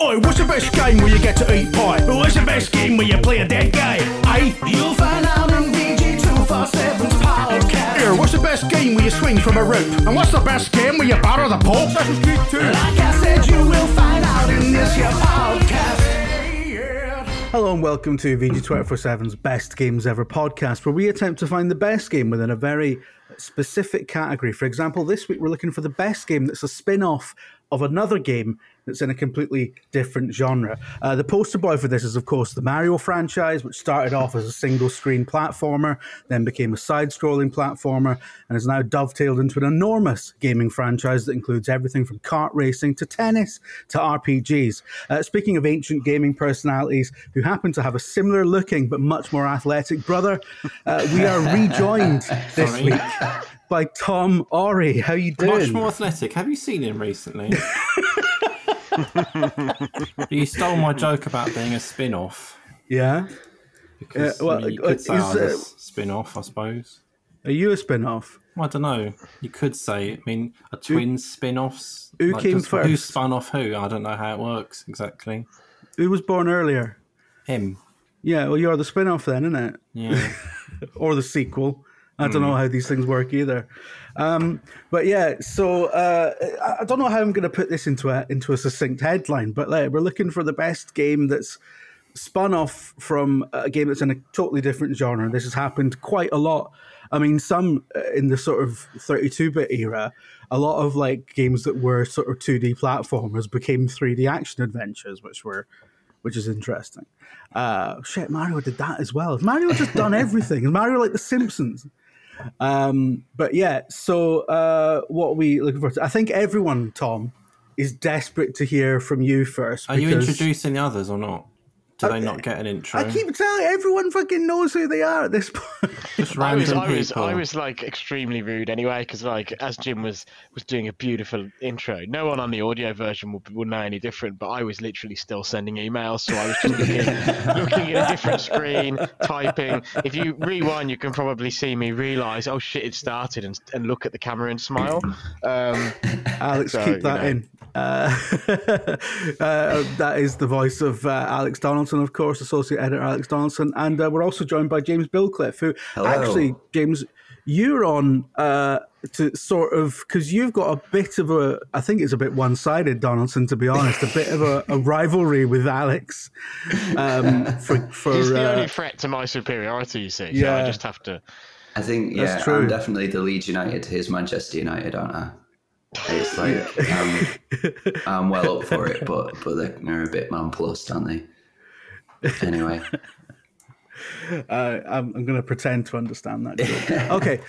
Oi, what's the best game where you get to eat pie? What's the best game where you play a dead guy? Aye, you'll find out in VG247's podcast. Here, what's the best game where you swing from a rope? And what's the best game where you batter the Pope? Assassin's Creed 2. Like I said, you will find out in this here podcast. Hello and welcome to VG247's Best Games Ever podcast, where we attempt to find the best game within a very specific category. For example, this week we're looking for the best game that's a spin off of another game that's in a completely different genre. Uh, the poster boy for this is, of course, the Mario franchise, which started off as a single screen platformer, then became a side scrolling platformer, and is now dovetailed into an enormous gaming franchise that includes everything from kart racing to tennis to RPGs. Uh, speaking of ancient gaming personalities who happen to have a similar looking but much more athletic brother, uh, we are rejoined this Sorry. week by Tom Orry. How you doing? Much more athletic. Have you seen him recently? you stole my joke about being a spin off. Yeah. Because Uh, well, I mean, you uh, could say is, I uh, spin off, I suppose. Are you a spin off? I don't know. You could say, I mean, a twin spin offs. who came Who first? spun off who? I don't know how it works exactly. Who was born earlier? Him. Yeah, well, you're the spin off then, isn't it? Yeah. or the sequel. I don't know how these things work either. Um, but yeah, so uh, I- don't know how I'm going to put this into a into a succinct headline. But like, we're looking for the best game that's spun off from a game that's in a totally different genre. This has happened quite a lot. I mean, some uh, in the sort of 32-bit era, a lot of like games that were sort of 2D platformers became 3D action adventures, which were which is interesting. Uh, shit, Mario did that as well. Mario just done everything? Is Mario like The Simpsons? Um, but yeah, so uh, what are we looking for? I think everyone, Tom, is desperate to hear from you first. Are you because- introducing the others or not? Do they not get an intro? I keep telling everyone fucking knows who they are at this point. Just I was, I was, people. I was like extremely rude anyway, because like as Jim was was doing a beautiful intro, no one on the audio version will, will know any different. But I was literally still sending emails, so I was just looking, looking at a different screen, typing. If you rewind, you can probably see me realize, oh shit, it started, and, and look at the camera and smile. Um, Alex, So, keep you that know. in. Uh, uh, that is the voice of uh, Alex Donaldson, of course, associate editor Alex Donaldson, and uh, we're also joined by James Billcliffe, who Hello. actually, James, you're on uh, to sort of because you've got a bit of a, I think it's a bit one-sided, Donaldson, to be honest, a bit of a, a rivalry with Alex. Um, for for he's the uh, only threat to my superiority, you see. So yeah. I just have to. I think That's yeah, true. I'm definitely the Leeds United. Here's Manchester United, aren't I? It's like um, I'm well up for it, but but they're, they're a bit man plus, aren't they? Anyway, Uh, I'm, I'm going to pretend to understand that. okay.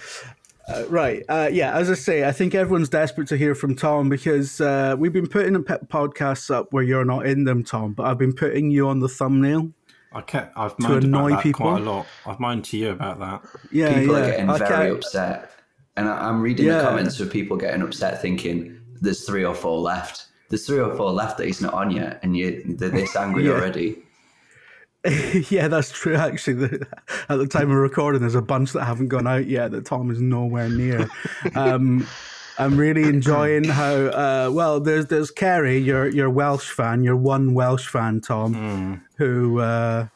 Uh, right. Uh, yeah. As I say, I think everyone's desperate to hear from Tom because uh, we've been putting a pe- podcasts up where you're not in them, Tom. But I've been putting you on the thumbnail. I kept, I've moaned annoy about that people? quite a lot. I've moaned to you about that. Yeah, people yeah. are getting I very can't- upset, and I, I'm reading Yeah. the comments of people getting upset, thinking there's three or four left. There's three or four left that he's not on yet, and you they're this angry Yeah. already. yeah, that's true. Actually, the, at the time of recording, there's a bunch that haven't gone out yet that Tom is nowhere near. Um, I'm really enjoying how uh, well. There's there's Kerry, your your Welsh fan, your one Welsh fan, Tom, who uh,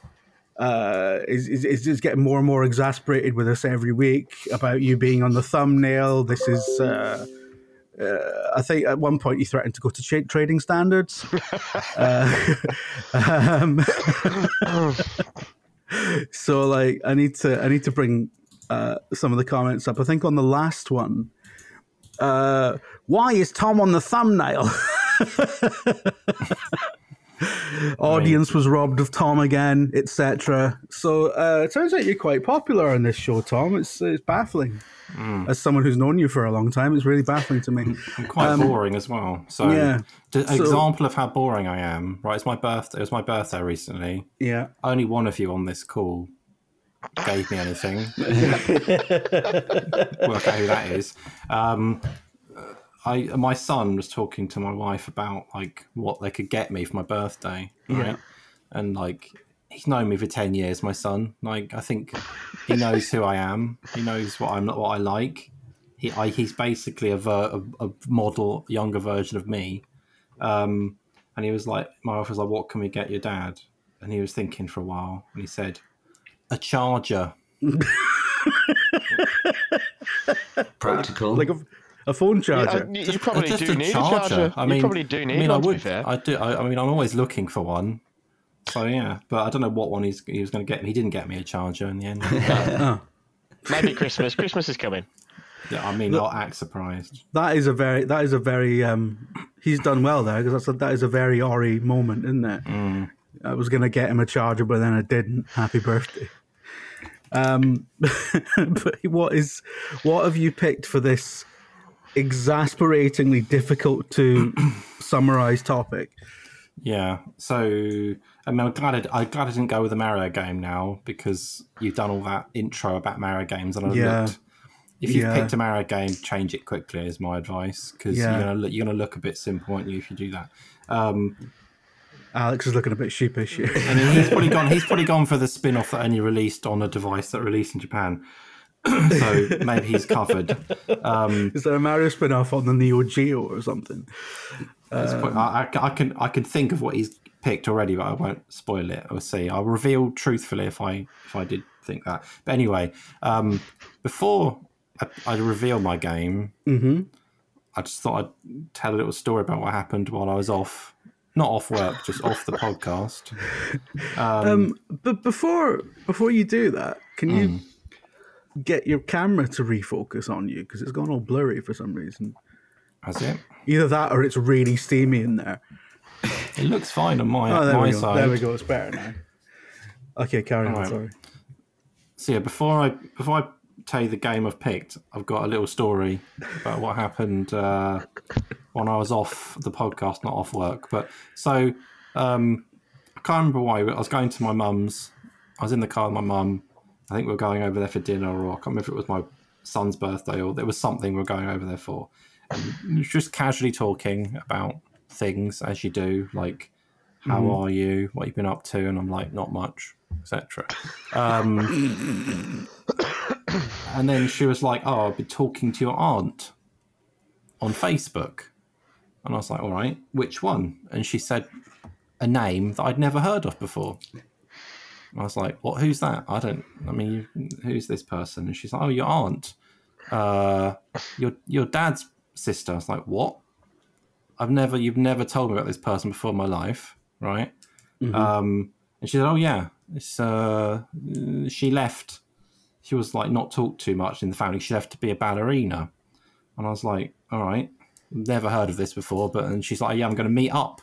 uh, is, is is just getting more and more exasperated with us every week about you being on the thumbnail. This is. Uh, I think at one point you threatened to go to cha- trading standards. uh, um, so like I need to I need to bring uh, some of the comments up. I think on the last one, uh, why is Tom on the thumbnail? Audience was robbed of Tom again, etc. So uh, it turns out you're quite popular on this show, Tom. It's it's baffling. as someone who's known you for a long time. It's really baffling to me. I'm quite boring as well. So, Um, yeah, so- example of how boring I am. Right, it's my birthday. It was my birthday recently. Yeah. Only one of you on this call gave me anything. Work out who that is. Um, I my son was talking to my wife about like what they could get me for my birthday. Right? Yeah. And like he's known me for ten years. My son, like I think he knows who I am. He knows what I'm not what I like. He I, he's basically a, ver, a a model younger version of me. Um, and he was like, my wife was like, "What can we get your dad?" And he was thinking for a while, and he said, "A charger." Practical. Like a, a phone Yeah, charger. you, you probably just do a need a charger. I mean, you probably do need I mean, I one, would. to be fair. I do. I, I mean, I'm always looking for one. So yeah, but I don't know what one he's, he was going to get me. He didn't get me a charger in the end. Maybe Christmas. Christmas is coming. yeah, I mean, I'll act surprised. That is a very that is a very um he's done well there because that's a, that is a very Orry moment, isn't it? Mm. I was gonna get him a charger, but then I didn't. Happy birthday. Um, but what is what have you picked for this exasperatingly difficult to summarize topic? Yeah. So I mean, I'm glad I, I'm glad I didn't go with the Mario game now because you've done all that intro about Mario games, and I Yeah. looked. If you've Yeah. picked a Mario game, change it quickly is my advice because Yeah. you're gonna look, you're gonna look a bit simple, aren't you, if you do that? Um, Alex is looking a bit sheepish here. I mean, he's probably gone. He's probably gone for the spin-off that only released on a device that released in Japan. so maybe he's covered. Um, is there a Mario spin-off on the Neo Geo or something? quite- I, I- I can I can think of what he's picked already, but I won't spoil it. We'll see. I'll reveal truthfully if I if I did think that. But anyway, um, before I, I reveal my game, I just thought I'd tell a little story about what happened while I was off. Not off work, just off the podcast. Um, but before before you do that, can you Hmm. Get your camera to refocus on you because it's gone all blurry for some reason? That's it. Either that or it's really steamy in there. It looks fine on my Oh, there my we go. side. There we go. It's better now. Okay, carry on. Alright. Sorry. So yeah, before I before I tell you the game I've picked, I've got a little story about what happened uh, when I was off the podcast, not off work. But so um, I can't remember why. I was going to my mum's. I was in the car with my mum. I think we were going over there for dinner, or I can't remember if it was my son's birthday or there was something we were going over there for. And just casually talking about things as you do, like how are you, what you've been up to, and I'm like, not much, etc. Um, and then she was like, "Oh, I've been talking to your aunt on Facebook," and I was like, "All right, which one?" And she said a name that I'd never heard of before. I was like, "What? Who's that? I don't. I mean, you, who's this person?" And she's like, "Oh, your aunt, uh, your your dad's sister." I was like, "What?" I've never, you've never told me about this person before in my life, right? Um, and she said, "Oh yeah, it's uh, she left. She was like not talked too much in the family. She left to be a ballerina." And I was like, "All right, never heard of this before." But and she's like, "Yeah, I'm going to meet up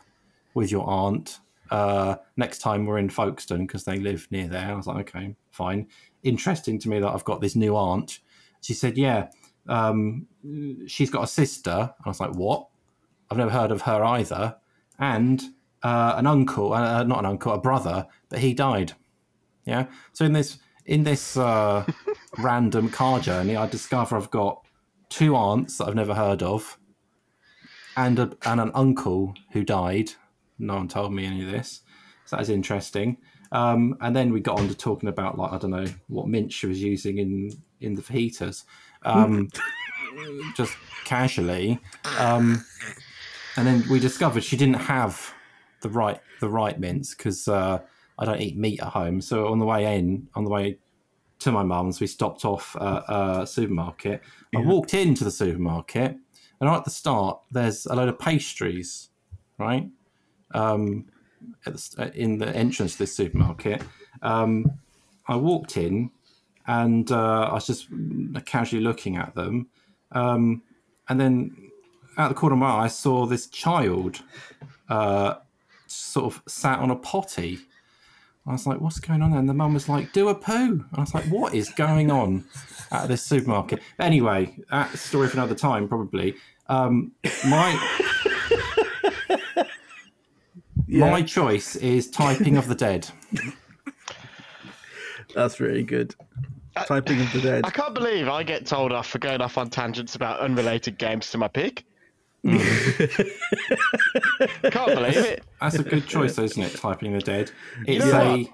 with your aunt uh, next time we're in Folkestone because they live near there." I was like, "Okay, fine." Interesting to me that I've got this new aunt. She said, "Yeah, um, she's got a sister." I was like, "What?" I've never heard of her either. And uh, an uncle, uh, not an uncle, a brother, but he died. Yeah. So in this in this uh, random car journey, I discover I've got two aunts that I've never heard of, and a, and an uncle who died. No one told me any of this, so that's interesting. Um, and then we got on to talking about like I don't know what mint she was using in in the fajitas, um, just casually. Um, and then we discovered she didn't have the right the right mints because uh, I don't eat meat at home. So on the way in, on the way to my mum's, we stopped off at a supermarket. I walked into the supermarket, and right at the start, there's a load of pastries, right? Um, the, in the entrance to this supermarket. Um, I walked in, and uh, I was just casually looking at them, um, and then out the corner of my eye, I saw this child uh, sort of sat on a potty I was like, "What's going on?" And the mum was like, "Do a poo." And I was like, "What is going on at this supermarket?" Anyway, that's story for another time, probably. Um, my my choice is Typing of the Dead. That's really good. Typing of the Dead. I can't believe I get told off for going off on tangents about unrelated games to my pick. Can't believe it. That's a good choice, though, isn't it? Typing of the Dead. It's know a what?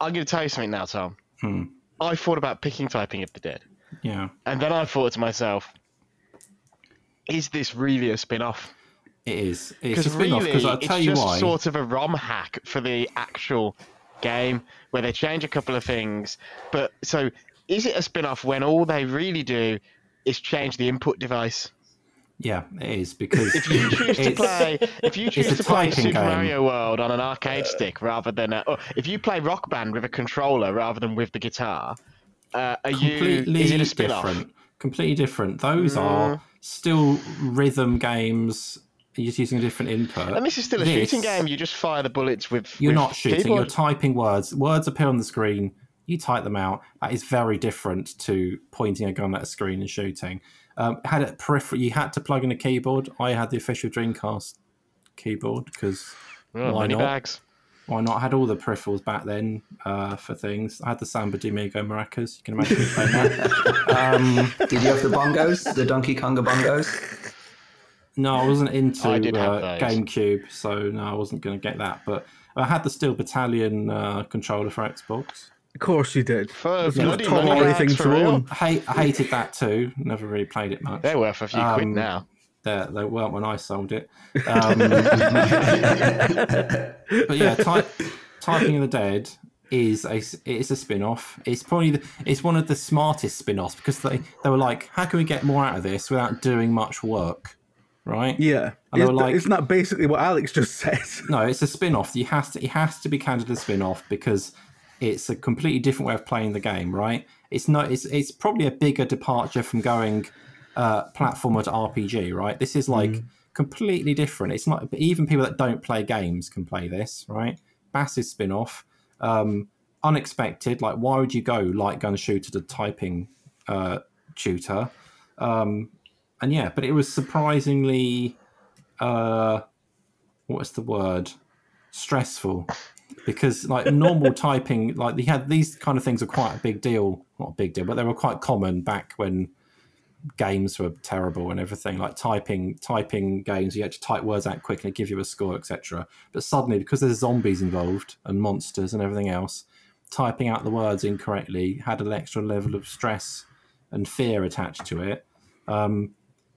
I'm going to tell you something now, Tom. Hmm. I thought about picking Typing of the Dead, yeah. and then I thought to myself, is this really a spin off? It is. It's Because a spin-off. really, Because I'll it's tell you just why. sort of a ROM hack for the actual game where they change a couple of things. But so, is it a spin off when all they really do is change the input device? Yeah, it is because If you choose to play, if you choose to play Super game. Mario World on an arcade stick rather than, a, or if you play Rock Band with a controller rather than with the guitar, uh, are you? Is it a spin off? different. Completely different. Those are still rhythm games. You're just using a different input. And this is still a This- shooting game. You just fire the bullets with. You're with not shooting. keyboard. You're typing words. Words appear on the screen. You type them out. That is very different to pointing a gun at a screen and shooting. Um, had it peripheral. You had to plug in a keyboard. I had the official Dreamcast keyboard because Oh, why not? bags. Why not? I had all the peripherals back then uh, for things. I had the Samba de Amigo maracas. You can imagine me playing that. um, Did you have the bongos, the Donkey Konga bongos? No, I wasn't into I uh. GameCube, so no, I wasn't going to get that. But I had the Steel Battalion uh, controller for Xbox. Of course you did. For It's the most bloody money Tory for to real. own. I, hate, I hated that too. Never really played it much. They're worth a few quid Um, now. They, they weren't when I sold it. Um, but yeah, type, Typing of the Dead is a it's a spin-off. It's probably the, it's one of the smartest spin-offs because they, they were like, how can we get more out of this without doing much work, right? Yeah. And Isn't, like- isn't that basically what Alex just said? No, it's a spin-off. You has to it has to be counted as a spin-off because it's a completely different way of playing the game, right? It's not it's it's probably a bigger departure from going uh platformer to RPG, right? This is like completely different. It's not even people that don't play games can play this, right? Massive spin-off. Um unexpected, like why would you go light gun shooter to typing uh tutor? Um and yeah, but it was surprisingly uh what's the word? Stressful. Because like normal typing like they had these kind of things are quite a big deal. Not a big deal but they were quite common back when games were terrible and everything. Like typing typing games you had to type words out quickly give you a score etc but suddenly because there's zombies involved and monsters and everything else typing out the words incorrectly had an extra level of stress and fear attached to it. Um,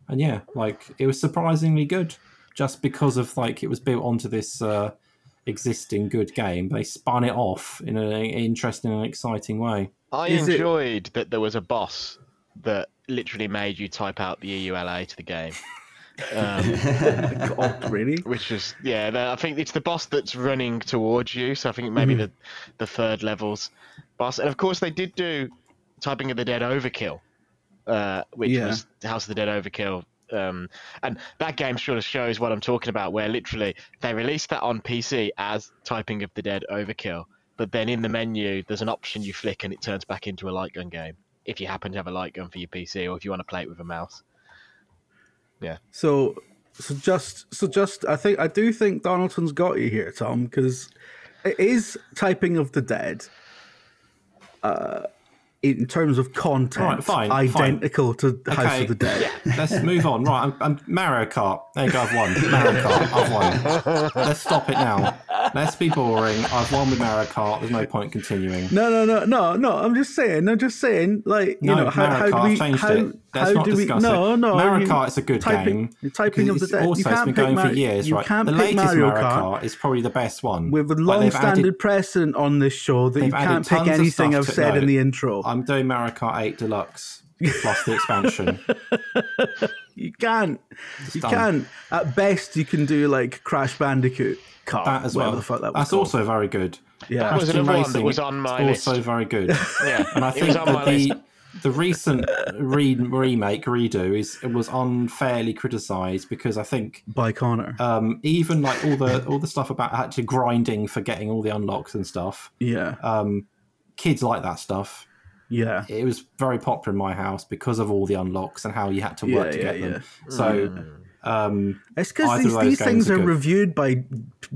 and yeah, like it was surprisingly good, just because of like it was built onto this uh, existing good game. They spun it off in an interesting and exciting way. I Is it- enjoyed that there was a boss that literally made you type out the EULA to the game. Um, God, really? which is yeah, I think it's the boss that's running towards you. So I think maybe Mm-hmm. the the third levels boss, and of course they did do typing of the dead overkill, uh, which Yeah. was House of the Dead Overkill. Um, and that game sort of shows what I'm talking about, where literally they released that on PC as Typing of the Dead Overkill, but then in the menu there's an option you flick and it turns back into a light gun game if you happen to have a light gun for your PC or if you want to play it with a mouse. Yeah. So, so just, so just, I think I do think Donaldson's got you here, Tom, because it is typing of the dead. Uh, in terms of content, Right, fine, fine. identical to House Okay. of the Dead. Let's move on. Right, I'm, I'm Mario Kart. There you go. I've won. Mario Kart. I've won. Let's stop it now. Let's be boring. I've won with Mario Kart. There's no point continuing. No, no, no, no, no. I'm just saying. I'm just saying. Like you No, know, how, how do we? changed how, it. Let's how not do we? No, no. Mario you- Kart is a good typing, game. Typing of the It's dead. Also, you can't been pick going Mar- for years, You right? can't the pick latest Mario, Kart. Is probably the best one. With a Like, long-standing precedent on this show that you can't pick anything I've said in the intro. I'm doing Mario Kart 8 Deluxe plus the expansion. You can't. You done. can't. At best, you can do like Crash Bandicoot. Kart, that as well. the fuck that was That's called. also very good. Yeah. That was Crash Team another one that was on my is also list. very good. Yeah, And I it think was on that my the list. the recent re- remake redo is it was unfairly criticised because I think by Connor. um, even like all the all the stuff about actually grinding for getting all the unlocks and stuff. yeah, Um, kids like that stuff. Yeah, It was very popular in my house because of all the unlocks and how you had to work Yeah, to yeah, get them. So um, It's because these, these things are are good. reviewed by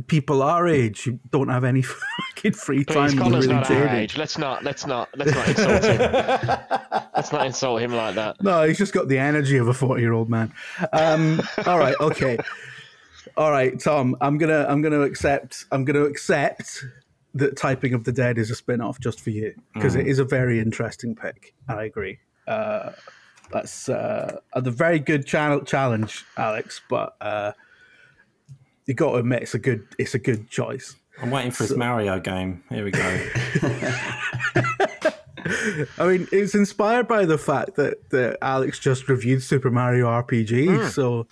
people our age who don't have any fucking free time. Please, and Connor's really not our age. Let's not. Let's not. Let's not insult him. let's not insult him like that. No, he's just got the energy of a forty-year-old man. Um, all right, okay, all right, Tom. I'm gonna, I'm gonna accept, I'm gonna accept that Typing of the Dead is a spin-off just for you because it is a very interesting pick. I agree. Uh, that's uh, a very good channel challenge, Alex. But uh, you got to admit it's a good, it's a good choice. I'm waiting for his Mario game. Here we go. I mean, it's inspired by the fact that, that Alex just reviewed Super Mario RPG, so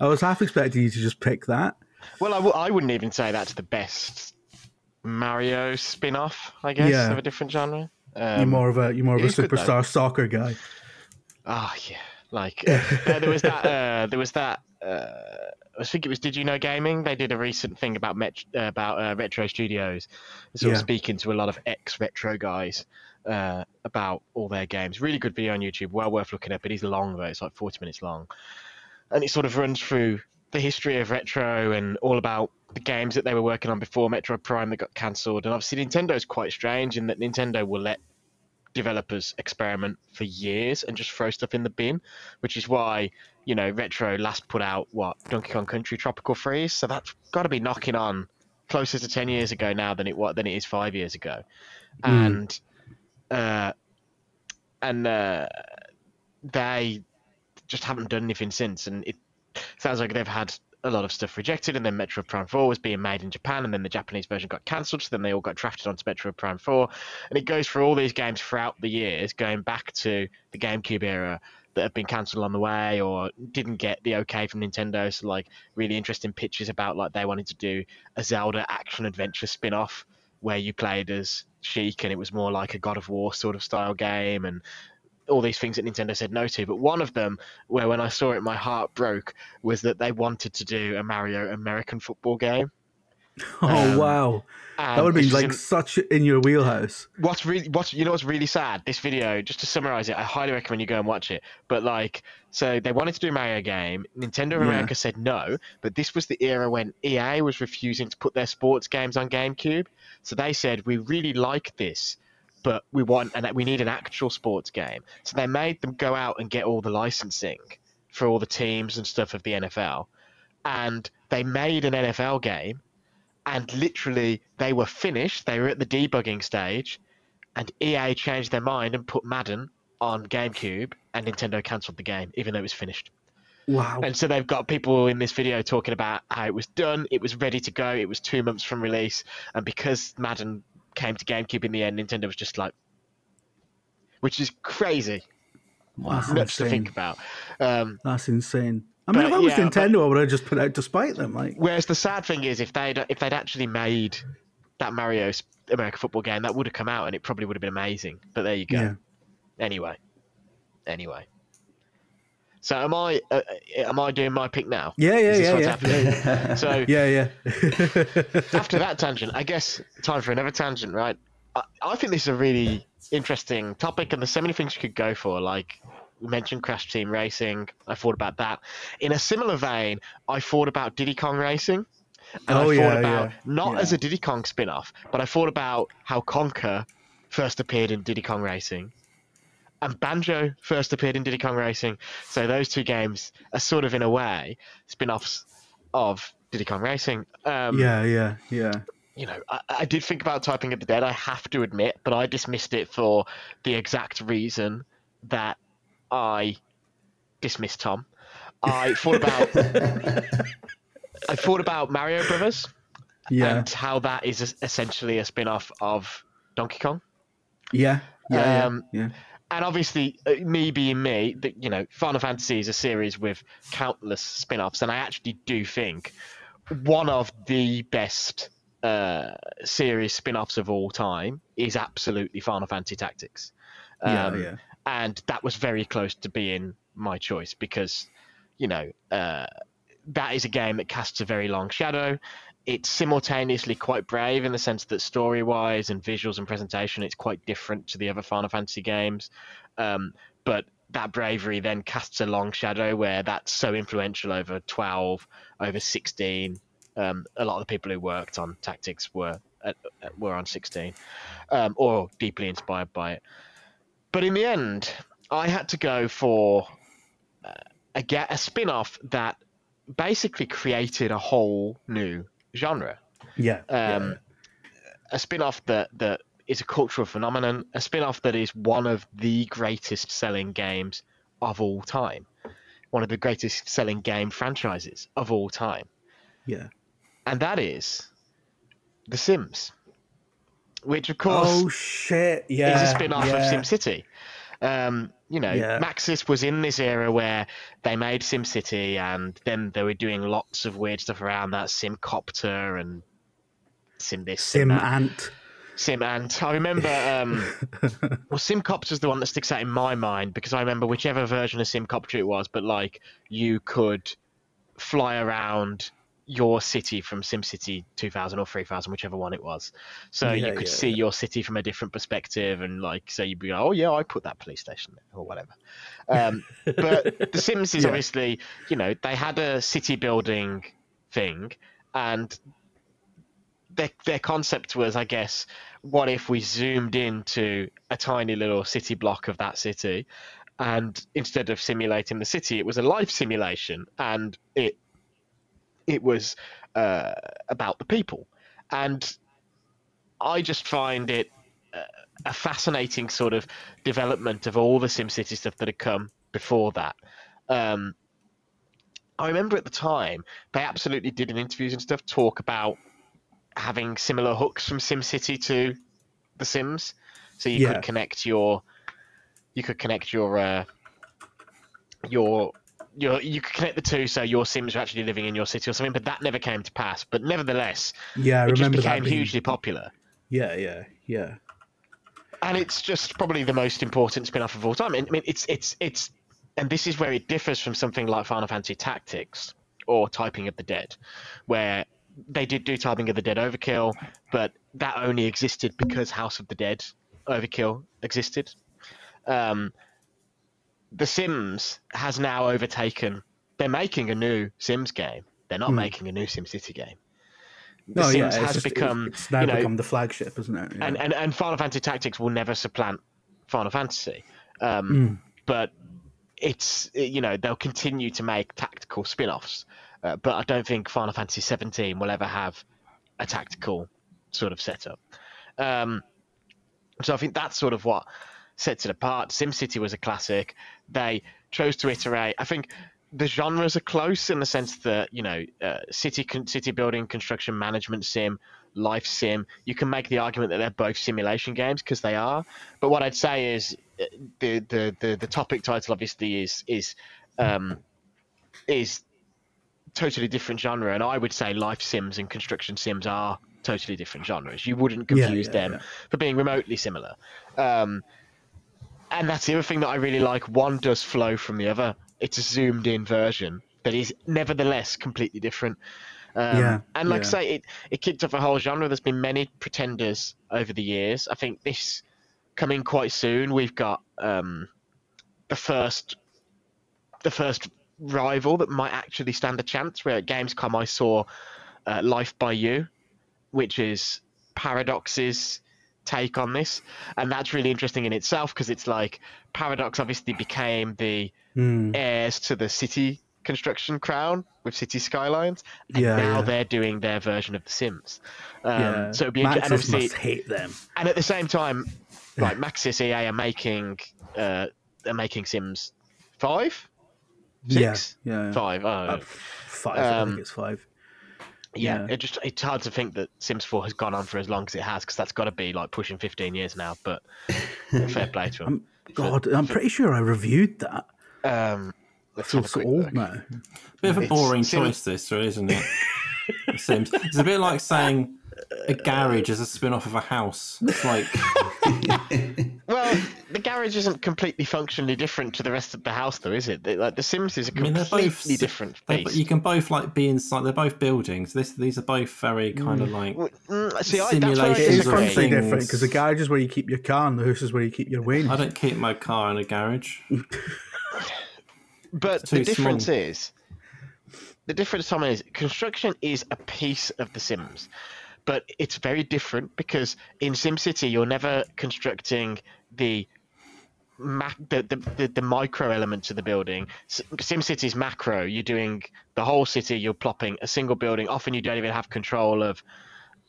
I was half expecting you to just pick that. Well, I w- I wouldn't even say that's the best Mario spin-off. I guess Yeah. of a different genre. Um, You're more of a you're more of a it is good, superstar soccer guy. Ah, yeah. Like uh, there there was that. Uh, there was that. Uh, I think it was Did You Know Gaming? They did a recent thing about Met- uh, about uh, retro studios, sort Yeah. of speaking to a lot of ex retro guys uh, about all their games. Really good video on YouTube, well worth looking at. But it's long though; it's like forty minutes long, and it sort of runs through the history of retro and all about the games that they were working on before Metroid Prime that got cancelled. And obviously, Nintendo's quite strange in that Nintendo will let developers experiment for years and just throw stuff in the bin, which is why you know Retro last put out what Donkey Kong Country Tropical Freeze, so that's got to be knocking on closer to ten years ago now than it what than it is five years ago, and uh, and uh, they just haven't done anything since, and it sounds like they've had a lot of stuff rejected, and then Metroid Prime 4 was being made in Japan, and then the Japanese version got cancelled, so then they all got drafted onto Metroid Prime 4. And it goes through all these games throughout the years, going back to the GameCube era that have been cancelled on the way or didn't get the okay from Nintendo. So, like, really interesting pitches about, like, they wanted to do a Zelda action adventure spin off where you played as Sheik and it was more like a God of War sort of style game, and all these things that Nintendo said no to. But one of them, where when I saw it, my heart broke, was that they wanted to do a Mario American football game. Oh Um, wow, that would have it's been just like in- such in your wheelhouse. what's really what's you know what's really sad this video just to summarize it i highly recommend you go and watch it but like so they wanted to do a mario game nintendo of Yeah. america said no but this was the era when ea was refusing to put their sports games on gamecube so they said we really like this but we want and we need an actual sports game so they made them go out and get all the licensing for all the teams and stuff of the nfl and they made an nfl game and literally they were finished. They were at the debugging stage, and EA changed their mind and put Madden on GameCube, and Nintendo cancelled the game, even though it was finished. Wow, And so they've got people in this video talking about how it was done, it was ready to go, it was two months from release, and because Madden came to GameCube in the end, Nintendo was just like, which is crazy, that's nuts to insane. think about. Um, That's insane. I mean, But, if I was yeah, but- Nintendo, I would have just put out to spite them. Like, Whereas the sad thing is, if they'd if they'd actually made that Mario s- American football game, that would have come out and it probably would have been amazing. But there you go. yeah, Anyway, anyway. So am I? Uh, uh, am I doing my pick now? yeah, yeah, yeah, yeah? So yeah, yeah. after that tangent, I guess time for another tangent, right? I, I think this is a really interesting topic, and there's so many things you could go for. Like we mentioned Crash Team Racing. I thought about that. In a similar vein, I thought about Diddy Kong Racing. And Oh, I thought yeah, about yeah, not yeah. as a Diddy Kong spin-off, but I thought about how Conker first appeared in Diddy Kong Racing. And Banjo first appeared in Diddy Kong Racing. So those two games are sort of in a way spin-offs of Diddy Kong Racing. Um, yeah, yeah, yeah. you know, I, I did think about typing at the dead. I have to admit, but I dismissed it for the exact reason that I dismissed Tom. I thought about I thought about Mario Brothers Yeah, and how that is essentially a spin-off of Donkey Kong. yeah, yeah, Um, yeah. And obviously, uh, me being me, that you know, Final Fantasy is a series with countless spin-offs, and I actually do think one of the best uh, series spin-offs of all time is absolutely Final Fantasy Tactics. Yeah, Um, yeah. and that was very close to being my choice because, you know, uh, that is a game that casts a very long shadow. It's simultaneously quite brave in the sense that story wise and visuals and presentation, it's quite different to the other Final Fantasy games. Um, but that bravery then casts a long shadow where that's so influential over 12, over 16. Um, a lot of the people who worked on tactics were uh, uh, were on 16 um, or deeply inspired by it. But in the end, I had to go for uh, a, a spin off that basically created a whole new genre. Yeah. Um, A spin off that, that is a cultural phenomenon, a spin off that is one of the greatest selling games of all time, one of the greatest selling game franchises of all time. yeah. And that is The Sims, which, of course, Oh shit! Yeah. is a spin off yeah. of SimCity. Um, you know, Yeah. Maxis was in this era where they made SimCity and then they were doing lots of weird stuff around that Simcopter and Sim this, Sim, Sim. Ant. Sim Ant. I remember, um, well, SimCopter is the one that sticks out in my mind because I remember whichever version of Simcopter it was, but like you could fly around your city from SimCity 2000 or 3000, whichever one it was. So Yeah, you could yeah, see your city from a different perspective, and like, so you'd be like, oh yeah, I put that police station there, or whatever. Um, but The Sims is Yeah. obviously, you know, they had a city building thing, and their their concept was, I guess, what if we zoomed into a tiny little city block of that city, and instead of simulating the city, it was a life simulation, and it it was uh, about the people, and I just find it uh, a fascinating sort of development of all the SimCity stuff that had come before that. Um, I remember at the time they absolutely did in interviews and stuff talk about having similar hooks from SimCity to The Sims, so you Yeah. could connect your you could connect your uh, your your you could connect the two so your Sims are actually living in your city or something, but that never came to pass. But nevertheless, Yeah, I it just became being- hugely popular. Yeah, yeah, yeah. and it's just probably the most important spin-off of all time. I mean, it's it's it's, and this is where it differs from something like Final Fantasy Tactics or Typing of the Dead, where they did do Typing of the Dead Overkill, but that only existed because House of the Dead Overkill existed. Um, the Sims has now overtaken. They're making a new Sims game. They're not making a new SimCity game. The No, Sims yeah, has just- become It's now you know, become the flagship, isn't it? Yeah. and, and and Final Fantasy Tactics will never supplant Final Fantasy, um, Mm. but it's you know they'll continue to make tactical spin-offs, uh, but I don't think Final Fantasy 17 will ever have a tactical sort of setup. Um, so I think that's sort of what sets it apart. SimCity was a classic. They chose to iterate. I think the genres are close in the sense that you know uh, city con- city building, construction management sim, life sim. You can make the argument that they're both simulation games because they are. But what I'd say is uh, the the the, the topic title obviously is is um, is totally different genre, and I would say life sims and construction sims are totally different genres. You wouldn't Yeah, confuse yeah, them yeah. for being remotely similar. Um, and that's the other thing that I really like. One does flow from the other. It's a zoomed in version that is nevertheless completely different. Um, Yeah, and like I say, it, it kicked off a whole genre. There's been many pretenders over the years. I think this coming quite soon. We've got um, the first the first rival that might actually stand a chance. Where at Gamescom I saw uh, Life by You, which is Paradox's take on this, and that's really interesting in itself because it's like Paradox obviously became the Mm. heirs to the city construction crown with City Skylines, and Yeah, now yeah. they're doing their version of The Sims. Um, yeah. So it'd be inter- and obviously, must hate them. and at the same time, like Maxis EA are making uh, are making Sims five, six, Yeah, yeah. five. Oh, Uh, five. I Um, think it's five. Yeah, yeah. it just it's hard to think that Sims 4 has gone on for as long as it has because that's got to be like pushing 15 years now. But fair play to them. God, I'm pretty sure I reviewed that. Um, I let's feel have a so old look. now. Bit of a boring sim- choice, this, really, isn't it? It seems. It's a bit like saying a garage is a spin off of a house. It's like, Well, the garage garage isn't completely functionally different to the rest of the house, though, is it? They- Like the Sims is a I mean, they're completely both different they- beast. you can both like be inside. They're both buildings. This these are both very kind of like Well, mm, See, I, that's It is Simulations of disagree. functionally things. different because the garage is where you keep your car and the house is where you keep your wings. I don't keep my car in a garage. But the difference small. is, the difference, Tom, is construction is a piece of The Sims, but it's very different because in SimCity you're never constructing the ma- the, the, the, the micro elements of the building. S- SimCity's macro. You're doing the whole city. You're plopping a single building. Often you don't even have control of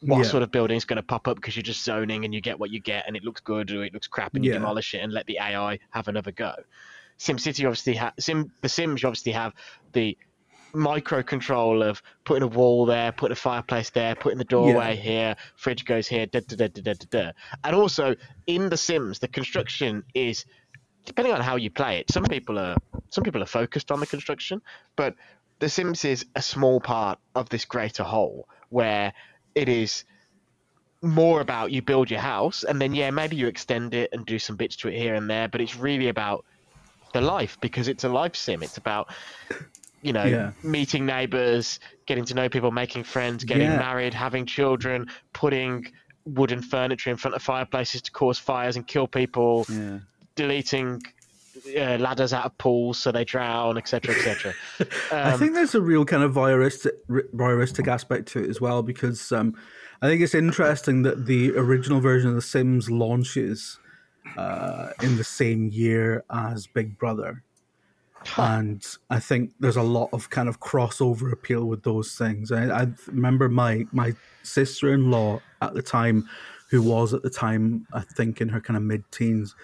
what Yeah. sort of building is going to pop up because you're just zoning and you get what you get and it looks good or it looks crap and you Yeah. demolish it and let the AI have another go. SimCity obviously ha- Sim the Sims obviously have the micro control of putting a wall there, putting a fireplace there, putting the doorway here, fridge goes here, da da da da da da. da. And also in the Sims, the construction is depending on how you play it. Some people are some people are focused on the construction, but the Sims is a small part of this greater whole where it is more about you build your house and then yeah maybe you extend it and do some bits to it here and there but it's really about the life because it's a life sim it's about you know Yeah. meeting neighbors getting to know people making friends getting Yeah. married having children putting wooden furniture in front of fireplaces to cause fires and kill people Yeah. deleting uh, ladders out of pools so they drown etc etc I um, think there's a real kind of voyeuristic, voyeuristic aspect to it as well because um, I think it's interesting that the original version of The Sims launches uh, in the same year as Big Brother. And I think there's a lot of kind of crossover appeal with those things. I, I remember my my sister in law at the time, who was at the time I think in her kind of mid teens,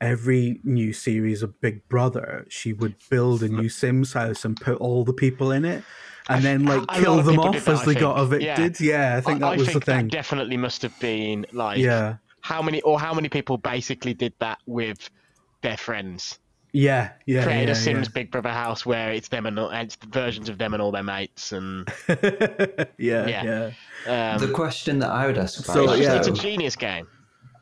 every new series of Big Brother, she would build a new Sims house and put all the people in it, and then like a kill them off that, as I they got think. evicted. Yeah, I think that was think the thing. That definitely must have been like Yeah. how many or how many people basically did that with their friends. Yeah, yeah, Create yeah, a Sims Big Brother house where it's them and all- it's versions of them and all their mates and yeah, yeah, Yeah. yeah. um, The question that I would ask about So, that, yeah. it's a genius game.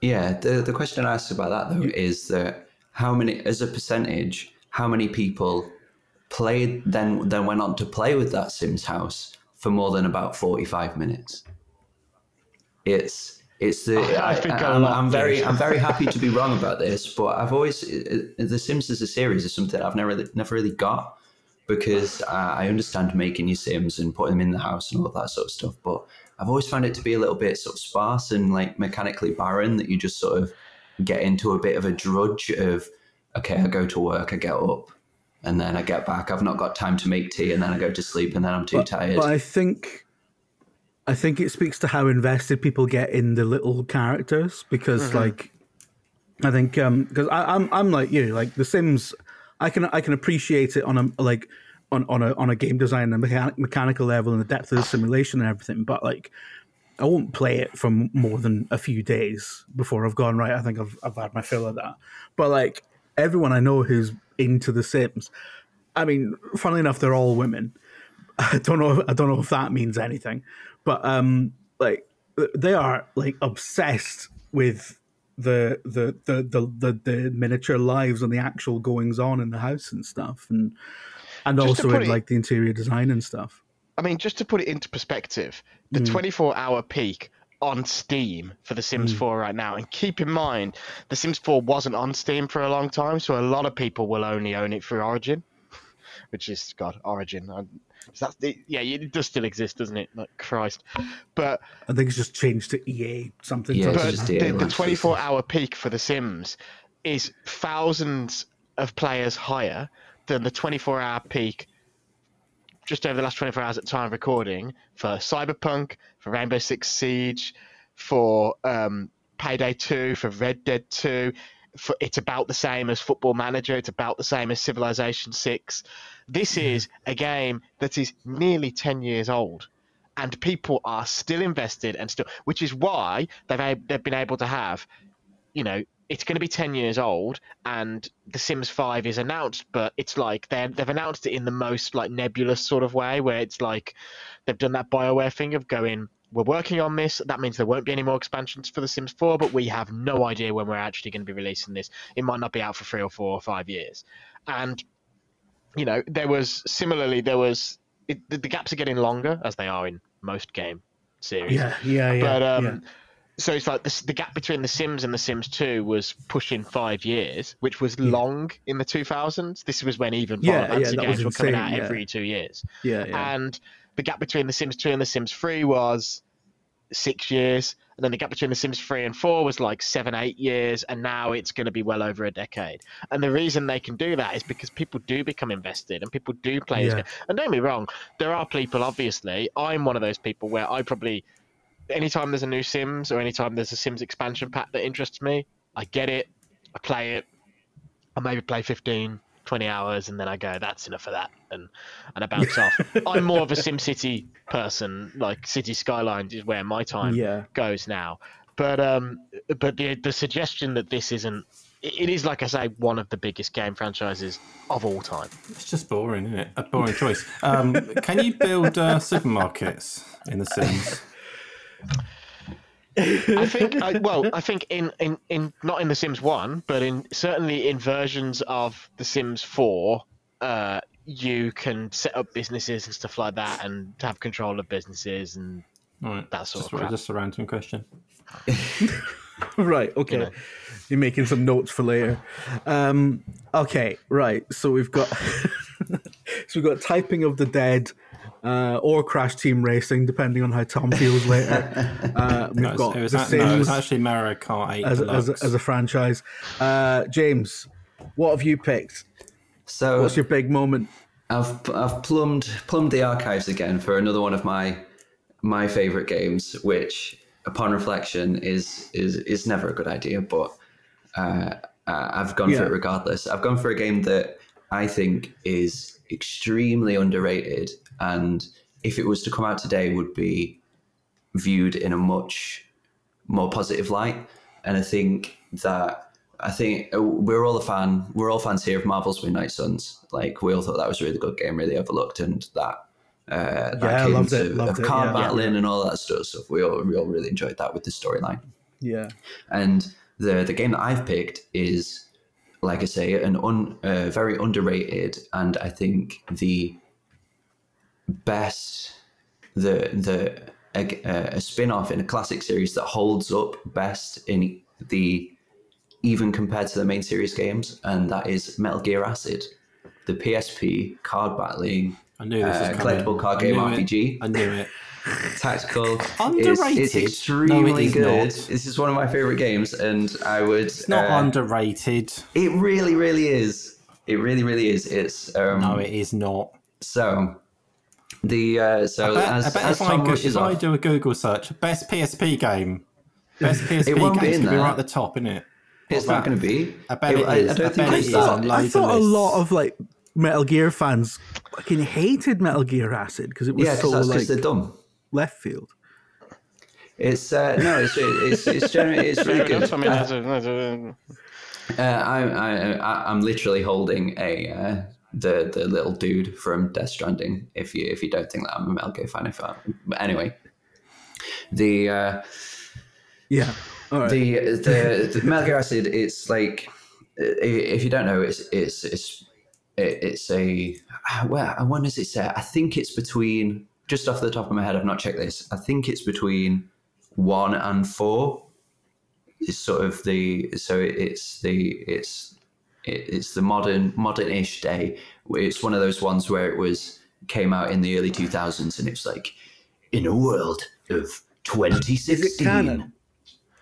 Yeah, the the question I asked about that though is that how many, as a percentage, how many people played then then went on to play with that Sims house for more than about forty five minutes. It's it's the I I, think a am I'm very. I'm very happy to be wrong about this, but I've always the Sims as a series is something I've never really, never really got because uh, I understand making your Sims and putting them in the house and all that sort of stuff, but I've always found it to be a little bit sort of sparse and like mechanically barren that you just sort of get into a bit of a drudge of okay, I go to work, I get up, and then I get back. I've not got time to make tea, and then I go to sleep, and then I'm too tired. But I think, I think it speaks to how invested people get in the little characters because, mm-hmm. like, I think um, because I I'm I'm like you, like The Sims, I can I can appreciate it on a like on on a on a game design and mechanic, mechanical level and the depth of the simulation and everything, but like. I won't play it for more than a few days before I've gone right. I think I've I've had my fill of that. But like everyone I know who's into The Sims, I mean, funnily enough, they're all women. I don't know. I don't know if that means anything, but um, like they are like obsessed with the the the the, the, the miniature lives and the actual goings on in the house and stuff, and and Just also in it- like the interior design and stuff. I mean, just to put it into perspective, the 24 hour peak on Steam for The Sims 4 right now, and keep in mind, The Sims 4 wasn't on Steam for a long time, so a lot of people will only own it through Origin, which is, God, Origin. I, is that the, yeah, it does still exist, doesn't it? Like, Christ. But I think it's just changed to EA something. Yeah, but just the, the 24 hour peak for The Sims is thousands of players higher than the 24 hour peak just over the last 24 hours at time of recording for Cyberpunk, for Rainbow Six Siege, for um, Payday 2, for Red Dead 2. For, it's about the same as Football Manager. It's about the same as Civilization 6. This is a game that is nearly 10 years old and people are still invested and still, which is why they've they've been able to have, you know, it's going to be ten years old, and The Sims Five is announced, but it's like they they've announced it in the most like nebulous sort of way, where it's like they've done that Bioware thing of going, we're working on this. That means there won't be any more expansions for The Sims 4, but we have no idea when we're actually going to be releasing this. It might not be out for three or four or five years. And, you know, there was similarly, there was it, the, the gaps are getting longer as they are in most game series. Yeah, yeah, yeah. But um, yeah. so it's like the, the gap between The Sims and The Sims 2 was pushing five years, which was long in the 2000s. This was when even Yeah, Final Fantasy yeah, games were coming out yeah. every two years. yeah, yeah. And the gap between The Sims 2 and The Sims 3 was six years. And then the gap between The Sims 3 and 4 was like seven, eight years. And now it's going to be well over a decade. And the reason they can do that is because people do become invested and people do play this Yeah. game. And don't get me wrong, there are people, obviously. I'm one of those people where I probably, anytime there's a new Sims or anytime there's a Sims expansion pack that interests me, I get it, I play it, I maybe play 15, 20 hours, and then I go, that's enough of that, and and I bounce off. I'm more of a SimCity person, like City Skylines is where my time Yeah. goes now. But um, but the the suggestion that this isn't, it it is like I say, one of the biggest game franchises of all time. It's just boring, isn't it? A boring choice. Um, can you build uh, supermarkets in The Sims? I think, I, well, I think in, in, in not in The Sims One, but in certainly in versions of The Sims Four, uh, you can set up businesses and stuff like that, and have control of businesses and All right, That sort just, of crap. just a random question. right okay know. you're making some notes for later um okay right so we've got so we've got typing of the dead uh, or crash team racing depending on how tom feels later. Uh, we've No, got it was the a- no, it was actually Mario Kart 8 as, as, as a franchise. Uh, james what have you picked? So what's your big moment? I've I've plumbed plumbed the archives again for another one of my my favorite games, which upon reflection is is is never a good idea, but uh, uh, I've gone for it regardless. I've gone for a game that I think is extremely underrated, and if it was to come out today, would be viewed in a much more positive light. And I think that I think uh, we're all a fan. We're all fans here of Marvel's Midnight Suns. Like we all thought that was a really good game, really overlooked, and that uh, that Yeah, loved it, of, loved of card yeah. battling and all that sort of stuff. We all we all really enjoyed that with the storyline. yeah And the the game that I've picked is, like I say, an un, uh, very underrated, and I think the best, the the a, a spin off in a classic series that holds up best in the even compared to the main series games, and that is Metal Gear Acid, the PSP card battling I knew this uh, collectible card I game knew it. RPG I knew it. Tactical. Underrated? It's, it's No, extremely good. not. This is one of my favorite games, and I would. It's not uh, underrated. It really, really is. It really, really is. It's um. No, it is not. So the uh, so I bet, as, I bet as if, I, Tom go, rushes if I do a Google search, best PSP game, best PSP won't be games in could be right at the top, isn't it? it's not going to be. I bet it I, is. I I don't think bet it's it is that. on I thought a lot of like Metal Gear fans fucking hated Metal Gear Acid because it was Yeah, so because that's like they're dumb. Left field. It's uh, no, it's it's it's, generally, it's really good. I mean, that's a, that's a, Uh, I, I, I, I'm literally holding a uh, the the little dude from Death Stranding. If you if you don't think that I'm a Metal Gear fan, if I, but anyway, the uh, Yeah. All right. the the, the Metal Gear Acid. It's like if you don't know, it's it's it's it's a where when does it say? I think it's between just off the top of my head. I've not checked this. I think it's between one and four. It's sort of the so it's the it's it's the modern modern-ish day. It's one of those ones where it was came out in the early two thousands, and it's like in a world of twenty Is it sixteen. canon?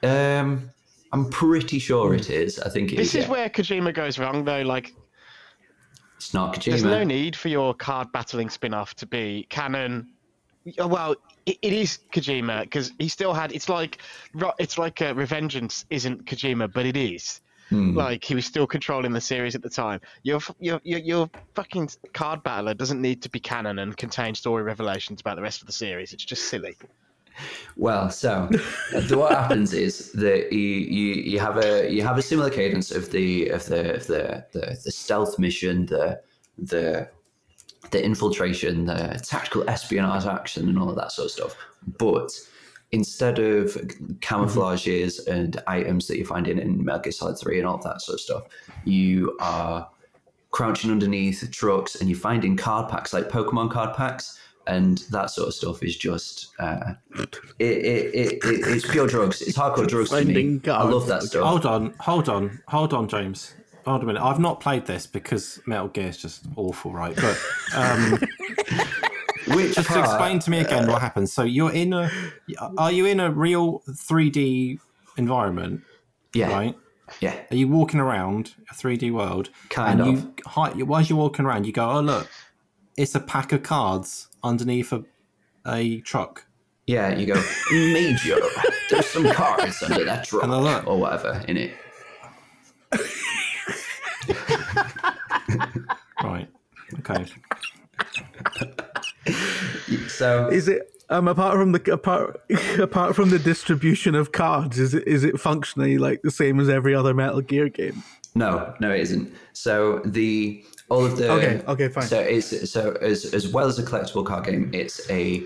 Um, I'm pretty sure it is. I think it this is. is yeah. where Kojima goes wrong, though. Like, it's not Kojima. there's no need for your card battling spin-off to be canon. Well, it, it is Kojima because he still had. It's like, it's like uh, Revengeance isn't Kojima, but it is. Hmm. Like he was still controlling the series at the time. Your your your, your fucking card battler doesn't need to be canon and contain story revelations about the rest of the series. It's just silly. Well, so what happens is that you, you you have a you have a similar cadence of the of the of the the, the stealth mission, the the the infiltration, the tactical espionage action, and all of that sort of stuff. But instead of camouflages and items that you find in, in Metal Gear Solid 3 and all that sort of stuff, you are crouching underneath trucks and you're finding card packs like Pokemon card packs. And that sort of stuff is just, uh, it, it, it, it, it's pure drugs. It's hardcore drugs to me. Finding I love that stuff. Hold on, hold on, hold on, James. Hold a minute. I've not played this because Metal Gear is just awful, right? But um, Which just part- explain to me again what happens. So you're in a, are you in a real 3D environment, Yeah. right? Yeah. Are you walking around a 3D world? Kind and of. You, hi, as you're walking around, you go, oh, look, it's a pack of cards underneath a, a truck. Yeah, you go, Major, there's some cards under that truck or whatever in it. Okay. So Is it um apart from the apart apart from the distribution of cards? Is it is it functionally like the same as every other Metal Gear game? no, no, it isn't. So the all of the Okay, okay, fine. So it's so as as well as a collectible card game, it's a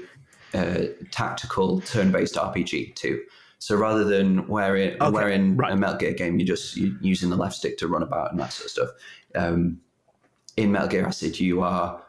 uh, tactical turn-based RPG too. So rather than where it Okay, where in right. a Metal Gear game you're just you, using the left stick to run about and that sort of stuff, um, in Metal Gear Acid you are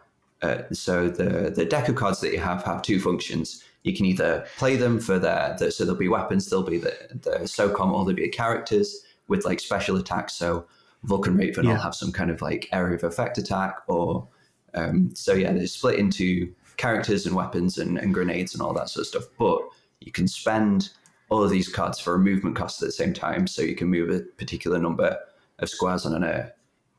uh, so the the deck of cards that you have have two functions. You can either play them for their, the, so there'll be weapons, there'll be the the SOCOM, or there'll be characters with like special attacks. So Vulcan Raven will have some kind of like area of effect attack, or um, so yeah, they're split into characters and weapons and, and grenades and all that sort of stuff. But you can spend all of these cards for a movement cost at the same time, so you can move a particular number of squares on an uh,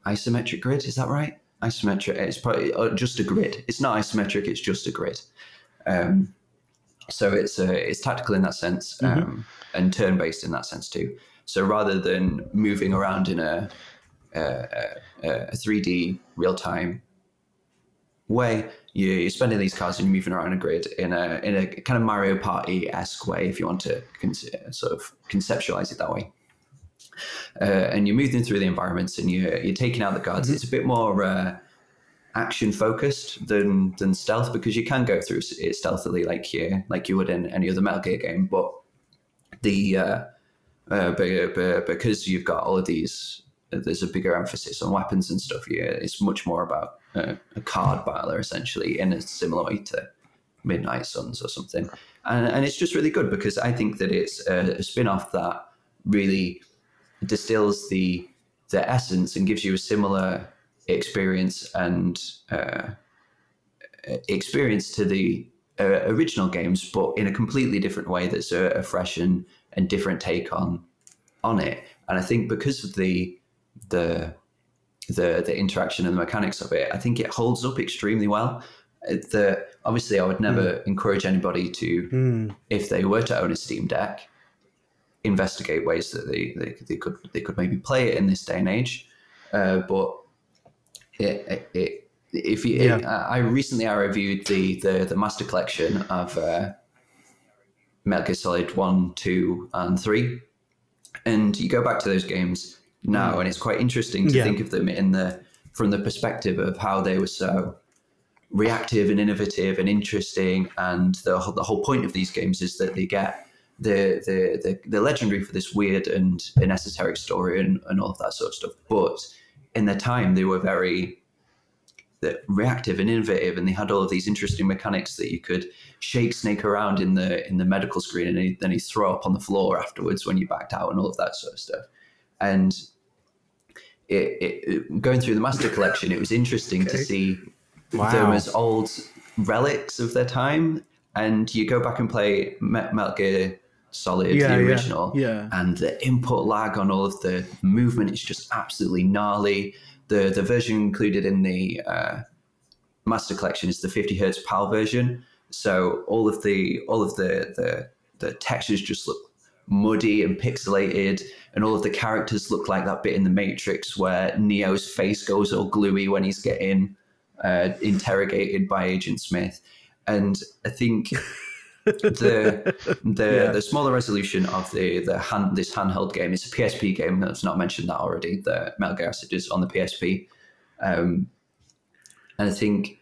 isometric grid. Is that right? Isometric. It's probably uh, just a grid. It's not isometric. It's just a grid. Um, so it's uh, it's tactical in that sense, um, and turn based in that sense too. So rather than moving around in a a three D real time way, you, you're spending these cards and you're moving around a grid in a in a kind of Mario Party esque way, if you want to con- sort of conceptualize it that way. Uh, and you're moving through the environments and you're you're taking out the guards. It's a bit more uh, action focused than than stealth because you can go through it stealthily like you like you would in any other Metal Gear game, but the uh, uh, because you've got all of these, uh, there's a bigger emphasis on weapons and stuff. Yeah, it's much more about uh, a card battler essentially in a similar way to Midnight Suns or something. And, and it's just really good because I think that it's a, a spin off that really distills the the essence and gives you a similar experience and uh, experience to the uh, original games, but in a completely different way. That's a, a fresh and, and different take on on it. And I think because of the the the the interaction and the mechanics of it, I think it holds up extremely well. Uh, The obviously, I would never encourage anybody to, if they were to own a Steam Deck, investigate ways that they, they, they could they could maybe play it in this day and age. Uh, but it, it, if you, Yeah. it, I recently I reviewed the the, the master collection of uh, Metal Gear Solid One, Two, and Three, and you go back to those games now, and it's quite interesting to Yeah. think of them in the from the perspective of how they were so reactive and innovative and interesting. And the the whole point of these games is that they get the the the they're legendary for this weird and an esoteric story and, and all of that sort of stuff. But in their time, they were very the- reactive and innovative, and they had all of these interesting mechanics that you could shake Snake around in the in the medical screen, and he, then he'd throw up on the floor afterwards when you backed out, and all of that sort of stuff. And it, it, going through the Master Collection, it was interesting to Okay. see them as old relics of their time. And you go back and play Me- Metal Gear Solid, Yeah, the yeah, original, yeah. and the input lag on all of the movement is just absolutely gnarly. The the version included in the uh, Master Collection is the 50 hertz PAL version, so all of the all of the the, the textures just look muddy and pixelated, and all of the characters look like that bit in the Matrix where Neo's face goes all gluey when he's getting uh, interrogated by Agent Smith. And I think the the Yeah. the smaller resolution of the the hand this handheld game is a PSP game. That's not mentioned that already. The Metal Gear Acid is on the PSP, um, and I think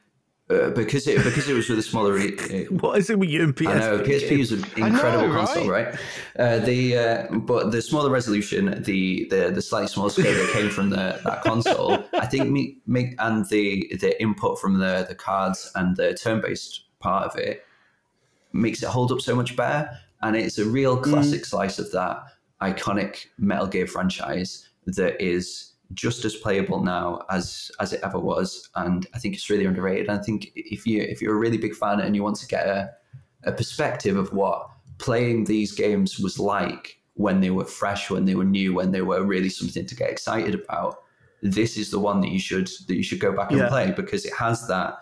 uh, because it because it was with a smaller. What is it with you and PSP? I know PSP is an incredible know, console, right? Uh, the uh, but the smaller resolution, the the the slightly smaller scale that came from the that console, I think me, make and the the input from the the cards and the turn based part of it makes it hold up so much better, and it's a real mm. classic slice of that iconic Metal Gear franchise that is just as playable now as as it ever was, and I think it's really underrated. I think if you if you're a really big fan and you want to get a a perspective of what playing these games was like when they were fresh, when they were new, when they were really something to get excited about. This is the one that you should that you should go back and Yeah. play because it has that.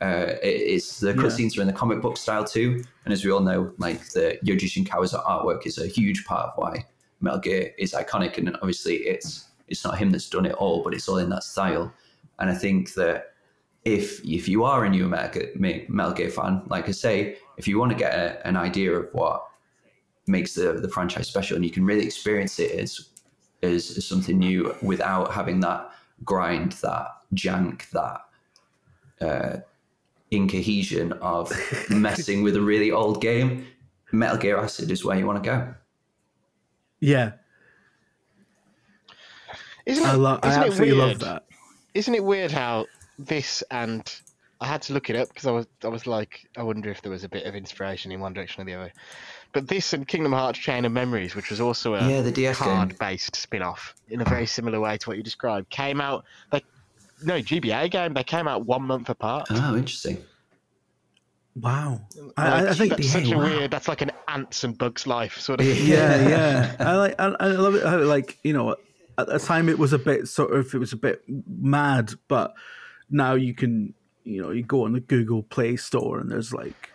Uh, it, it's the Yeah. cutscenes are in the comic book style too, and as we all know, like the Yoji Shinkawa's artwork is a huge part of why Metal Gear is iconic, and obviously it's it's not him that's done it all, but it's all in that style. And I think that if if you are a new Metal Gear fan, like I say, if you want to get a, an idea of what makes the, the franchise special, and you can really experience it as, as as something new without having that grind, that jank, that uh, incohesion of messing with a really old game, Metal Gear Acid is where you want to go. yeah, Isn't it, I love. I isn't it absolutely love weird? that. Isn't it weird how this and I had to look it up because I was I was like I wonder if there was a bit of inspiration in one direction or the other. But this and Kingdom Hearts Chain of Memories, which was also a Yeah, the DS card-based spin-off in a very similar way to what you described, came out like no GBA game. They came out one month apart. Oh, interesting. Wow, I, I- I think that's such yeah, a wow. weird. That's like an ants and bugs life sort of. yeah, yeah. I like. I, I love it. How like you know, at the time it was a bit sort of it was a bit mad, but now you can you know you go on the Google Play Store and there's like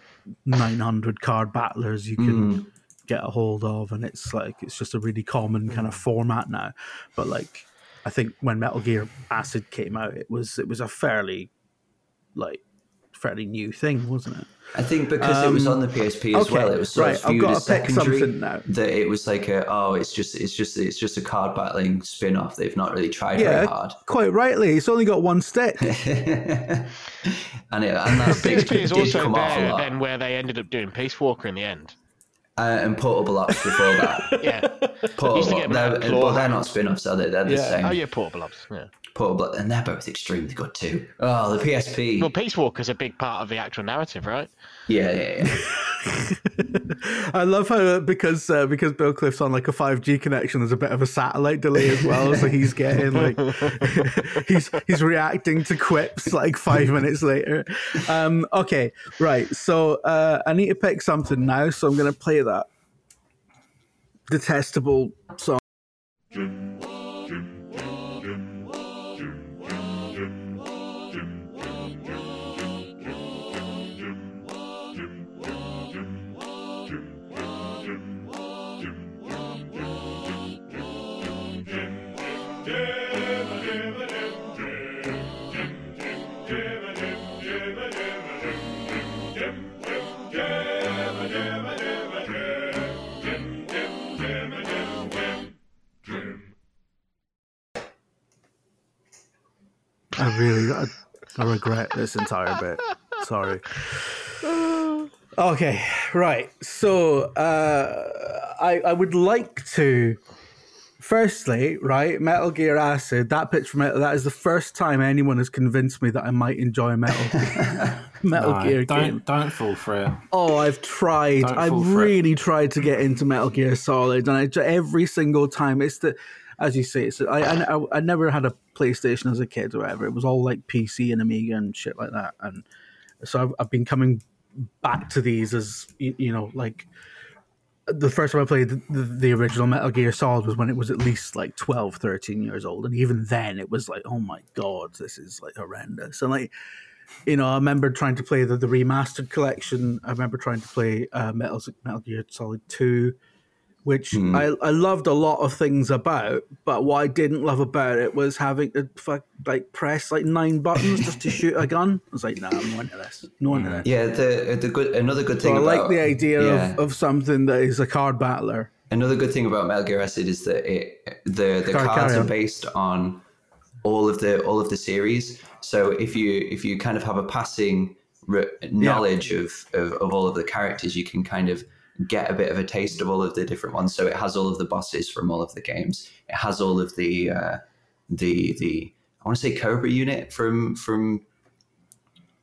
900 card battlers you can mm. get a hold of, and it's like it's just a really common kind of format now. But like, I think when Metal Gear Acid came out, it was it was a fairly like fairly new thing, wasn't it? I think because it was on the PSP as um, okay, well, it was sort right, of I've viewed gotta as secondary. now. That it was like a oh, it's just it's just it's just a card battling spin off. They've not really tried Yeah, very hard, quite rightly. It's only got one stick. and it, and that PSP is also come off a there then where they ended up doing Peace Walker in the end. Uh, and portable ops before that. Yeah. Portable, get they're, them out of claw but they're not spin offs, are they? They're the Yeah. same. Oh yeah, portable ops. Yeah. Portable, and they're both extremely good too. Oh, the PSP. Well, Peace Walker's a big part of the actual narrative, right? yeah, yeah, yeah. I love how uh, because uh, because Billcliffe's on like a five G connection, there's a bit of a satellite delay as well, so he's getting like he's he's reacting to quips like five minutes later. Um, okay, right. So uh, I need to pick something now, so I'm gonna play that detestable song. Really I, I regret this entire bit. Sorry. Okay, right. So uh, I I would like to firstly, right, Metal Gear Acid. That pitch from it. That is the first time anyone has convinced me that I might enjoy Metal Metal No, Gear don't game. don't fall for it. Oh, I've tried. Don't I've fall for it. really tried to get into Metal Gear Solid, and I every single time it's the, as you say, it's I, I I never had a PlayStation as a kid or whatever. It was all like PC and Amiga and shit like that, and so I've, I've been coming back to these as you, you know like the first time I played the, the, the original Metal Gear Solid was when it was at least like 12, 13 years old. And even then, it was like, oh my God, this is like horrendous. And like, you know, I remember trying to play the, the remastered collection. I remember trying to play uh, Metal, Metal Gear Solid 2, which hmm. I, I loved a lot of things about. But what I didn't love about it was having to fuck, like press like nine buttons just to shoot a gun. I was like, nah, I'm not into this. No into hmm. this. Yeah, the the good another good thing. So thing I about like the idea yeah. of, of something that is a card battler. Another good thing about Metal Gear Acid is that it the the Sorry, cards are based on all of the all of the series. So if you if you kind of have a passing re- knowledge of, of of all of the characters, you can kind of get a bit of a taste of all of the different ones. So it has all of the bosses from all of the games. It has all of the uh, the the I want to say Cobra unit from from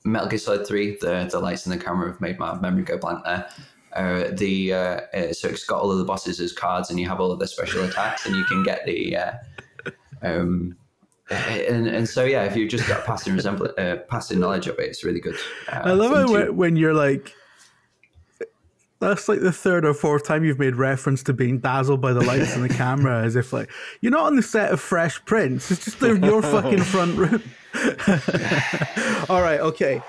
Metal Gear Solid Three. The the lights in the camera have made my memory go blank there. Uh, the uh, uh, so it's got all of the bosses as cards, and you have all of their special attacks, and you can get the uh, um, and and so yeah, if you've just got passing resemblance, uh, passing knowledge of it, it's really good. I love it when, when you're like, that's like the third or fourth time you've made reference to being dazzled by the lights and the camera, as if like you're not on the set of Fresh Prince. It's just your fucking front room. All right, okay,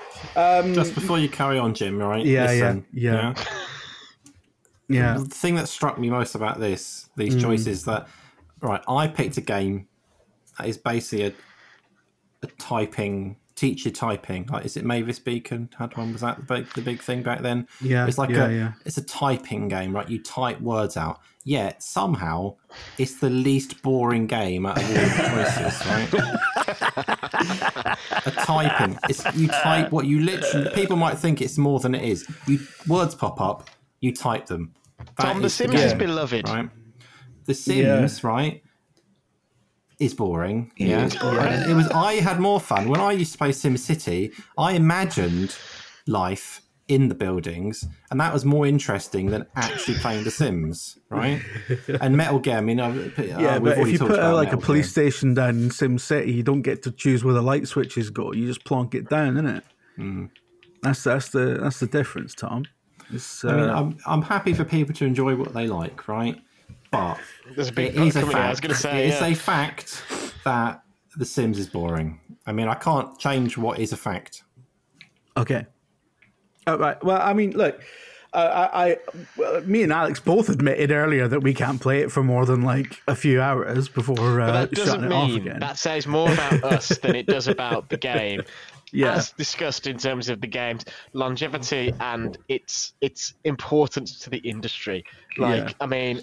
Just before you carry on, Jim, all right? Yeah, Listen, yeah, yeah. The thing that struck me most about this, these Mm. choices, that right, I picked a game that is basically a, a typing teacher typing. Like, is it Mavis Beacon? Had one? Was that the big, the big thing back then? Yeah, it's like yeah, a yeah. it's a typing game, right? You type words out. Yet somehow it's the least boring game out of all the choices, right? a typing. It's you type what you literally. People might think it's more than it is. You words pop up, you type them. That Tom, The Sims is game, beloved. right? The Sims, right, is boring. Yeah, is boring. It was. I had more fun when I used to play Sim City. I imagined life in the buildings, and that was more interesting than actually playing The Sims, right? And Metal Gear. I mean, I've- uh, Yeah, we've but if you talked put a, about like a police Gear. station down in Sim City, you don't get to choose where the light switches go. You just plonk it down, innit? Mm. That's that's the that's the difference, Tom. It's, uh, I mean, I'm I'm happy for people to enjoy what they like, right? But There's a big it is a coming out. fact. I was going to say, it is yeah. a fact that The Sims is boring. I mean, I can't change what is a fact. Okay. All right. Well, I mean, look, uh, I, I, well, me and Alex both admitted earlier that we can't play it for more than like a few hours before uh, But that shutting it off again. that says more about us than it does about the game. Yeah. As discussed in terms of the game's longevity and its its importance to the industry. Like, Yeah. I mean,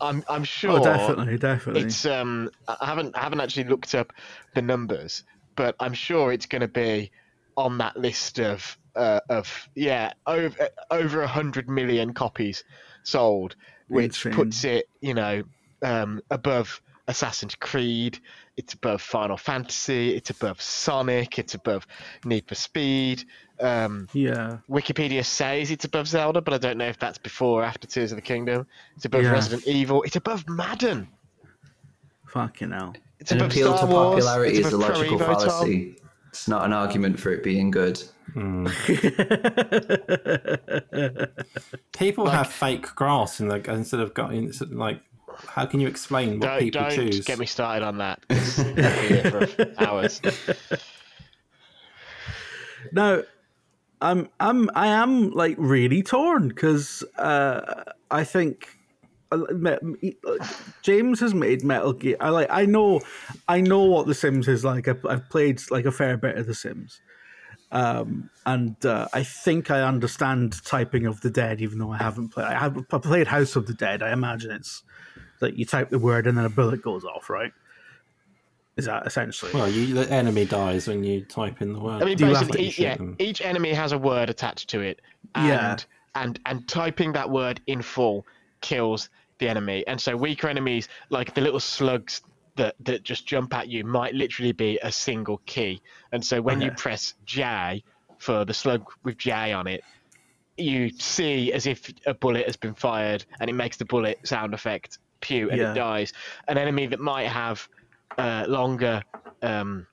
I'm I'm sure oh, definitely, definitely. it's um I haven't I haven't actually looked up the numbers, but I'm sure it's going to be on that list of uh, of yeah over over a hundred million copies sold, which Insane. puts it you know um, above Assassin's Creed. It's above Final Fantasy. It's above Sonic. It's above Need for Speed. Um, yeah. Wikipedia says it's above Zelda, but I don't know if that's before or after Tears of the Kingdom. It's above Yeah. Resident Evil. It's above Madden. Fucking hell. It's An above appeal Star to Wars. popularity it's is a logical Pro Evo, Tom. fallacy. It's not an argument for it being good. People have fake grass in the instead of got in, like. How can you explain what Don't, people don't choose? get me started on that. I'll be here for hours. Now, I'm I'm I am like really torn because uh, I think uh, me- James has made Metal Gear. I like I know I know what The Sims is like. I've, I've played like a fair bit of The Sims. Um, and uh, I think I understand typing of the dead, even though I haven't played. I have I played House of the Dead. I imagine it's that you type the word and then a bullet goes off, right? Is that essentially? Well, you, the enemy dies when you type in the word. I mean, Do basically, to e- yeah, them? each enemy has a word attached to it, and Yeah. and and typing that word in full kills the enemy. And so weaker enemies, like the little slugs that that just jump at you, might literally be a single key. And so when you press J for the slug with J on it, you see as if a bullet has been fired, and it makes the bullet sound effect pew, and Yeah. it dies. An enemy that might have uh, longer um,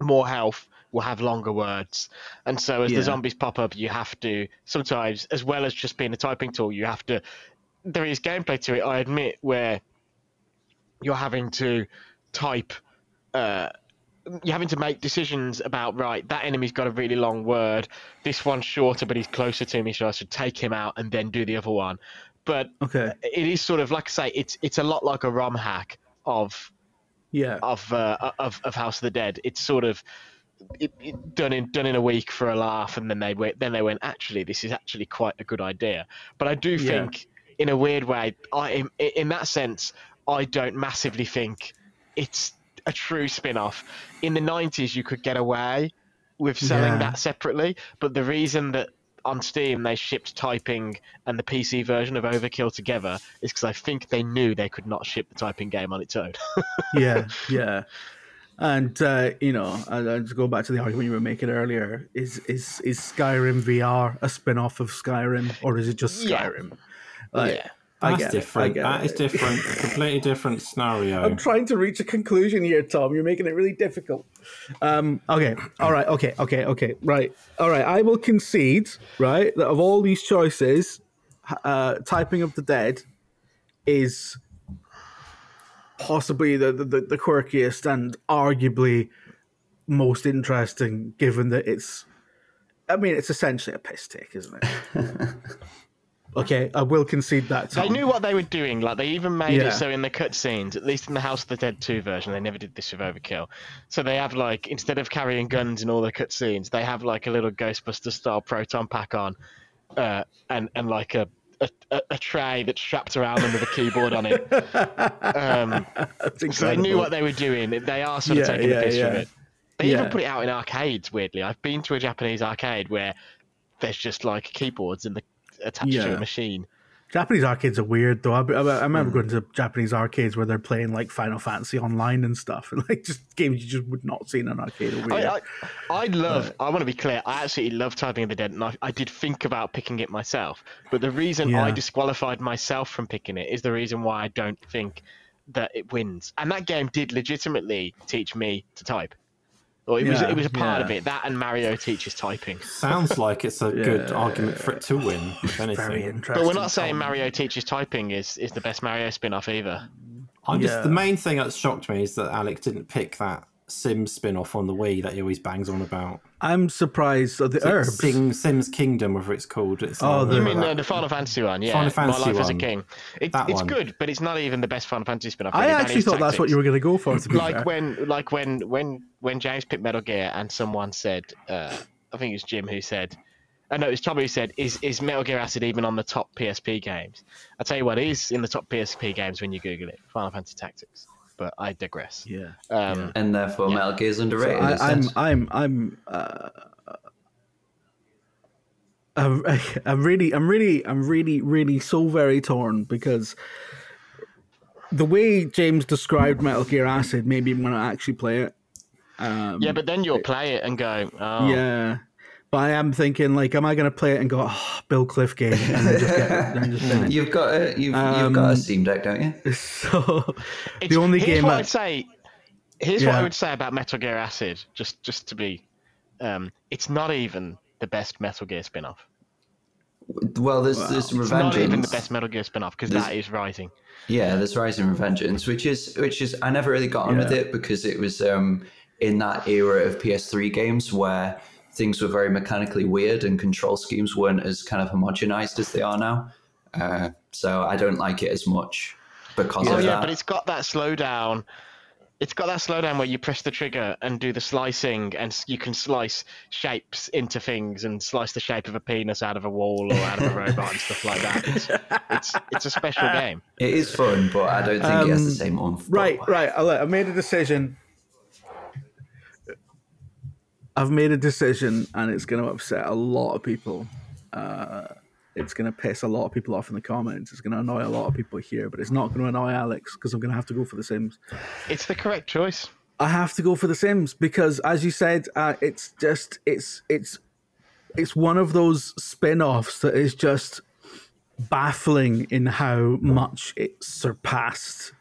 more health will have longer words. And so as Yeah. the zombies pop up, you have to sometimes, as well as just being a typing tool, you have to. There is gameplay to it, I admit, where you're having to type. Uh, you're having to make decisions about right. That enemy's got a really long word. This one's shorter, but he's closer to me, so I should take him out and then do the other one. But okay. it is sort of like I say, it's it's a lot like a ROM hack of Yeah. of uh, of of House of the Dead. It's sort of it, it, done in done in a week for a laugh, and then they went then they went actually this is actually quite a good idea. But I do Yeah. think in a weird way, I in, in that sense, I don't massively think it's a true spin-off. In the '90s, you could get away with selling Yeah. that separately. But the reason that on Steam they shipped typing and the PC version of Overkill together is because I think they knew they could not ship the typing game on its own. yeah, yeah. And uh, you know, and, and to go back to the argument you were making earlier, is is is Skyrim VR a spin-off of Skyrim, or is it just Yeah. Skyrim? Like, yeah. That's it, different. get That it. is different. A completely different scenario. I'm trying to reach a conclusion here, Tom. You're making it really difficult. Um, okay, all right, okay, okay, okay, right, all right. I will concede, right, that of all these choices, uh, typing of the dead is possibly the, the the quirkiest and arguably most interesting, given that it's. I mean, it's essentially a piss take, isn't it? okay, I will concede that. They knew what they were doing. Like they even made Yeah. it so in the cutscenes, at least in the House of the Dead 2 version, they never did this with Overkill. So they have like instead of carrying guns in all the cutscenes, they have like a little Ghostbuster style proton pack on, uh, and and like a. A, a- tray that's strapped around them with a keyboard on it. Um, so they knew what they were doing. They are sort of Yeah, taking yeah, the piss from yeah. it. They Yeah. even put it out in arcades. Weirdly, I've been to a Japanese arcade where there's just like keyboards in the attached to a machine. Japanese arcades are weird though. I, I, I remember Hmm. going to Japanese arcades where they're playing like Final Fantasy online and stuff, and like just games you just would not see in an arcade. I, I, I love. I want to be clear. I absolutely love Typing of the Dead, and I, I did think about picking it myself. But the reason Yeah. I disqualified myself from picking it is the reason why I don't think that it wins. And that game did legitimately teach me to type. Or it was it was a part yeah. of it. That and Mario teaches typing. Sounds like it's a good Yeah. argument for it to win, if Very anything. interesting. But we're not saying Tom. Mario teaches typing is, is the best Mario spin-off either. I'm just the main thing that shocked me is that Alex didn't pick that Sims spin-off on the Wii that he always bangs on about. I'm surprised. So the Is Urbz. Sing, Sims Kingdom, whatever it's called. It's Oh, like- the- You mean uh, the Final Fantasy one? Yeah, Final Fantasy My Life as a. King. It, it's one. good, but it's not even the best Final Fantasy spin-off. I really. Actually is thought that's what you were going to go for. To be like fair. when like when when when James picked Metal Gear and someone said uh, I think it was Jim who said I know it was Tommy who said is is Metal Gear Acid even on the top PSP games? I tell you what, it is in the top PSP games when you Google it. Final Fantasy Tactics. But I digress. yeah. Um, and therefore Metal Gear is underrated. I, I'm. I'm, I'm, uh, I'm, I'm really, I'm really, I'm really, really so very torn because the way James described Metal Gear Acid made me want to actually play it. Um, yeah, but then you'll play it and go, oh, Yeah. But I am thinking, like, am I going to play it and go, oh, Billcliffe game, and then just get, then just finish. You've got a you've, you've got a Um, Steam Deck, don't you? So It's- the only here's game what I, I'd say. Here's what I would say about Metal Gear Acid, just just to be, um, it's not even the best Metal Gear spin-off. Well, there's there's It's not even the best Metal Gear spin-off because that is Rising. Yeah, there's Rising Revengeance, which is which is I never really got on with it because it was um in that era of PS3 games where things were very mechanically weird and control schemes weren't as kind of homogenized as they are now. Uh, so I don't like it as much because Oh of yeah, that. but it's got that slowdown. It's got that slowdown where you press the trigger and do the slicing, and you can slice shapes into things and slice the shape of a penis out of a wall or out of a robot and stuff like that. It's it's, it's a special game. It is fun, but I don't think it has the Um, same oomph. Right, right. I I made a decision. I've made a decision, and it's going to upset a lot of people. Uh, it's going to piss a lot of people off in the comments. It's going to annoy a lot of people here, but it's not going to annoy Alex because I'm going to have to go for the Sims. It's the correct choice. I have to go for the Sims because, as you said, uh, it's just it's it's it's one of those spin-offs that is just baffling in how much it surpassed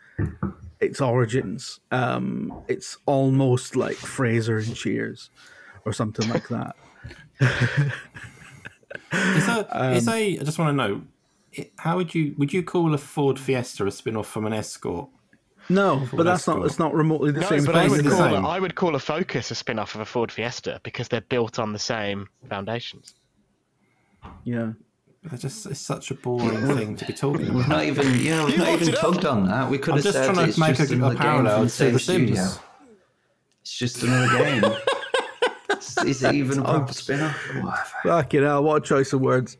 its origins. Um, it's almost like Frasier and Cheers, or something like that. Is that Um, is a? I just want to know, how would you would you call a Ford Fiesta a spin off from an Escort? No, but that's not. It's not remotely the No, same but I would the call same. a, I would call a Focus a spin-off of a Ford Fiesta because they're built on the same foundations. Yeah. They're just it's such a boring thing to be talking We've about. not even yeah, we've You not even it up. tugged on that. We could I'm have just said trying it's to make just a, another a parallel from to the same The studio. Sims. It's just another game. Is- Is it even a proper spin-off? Whatever. Fucking hell, what a choice of words.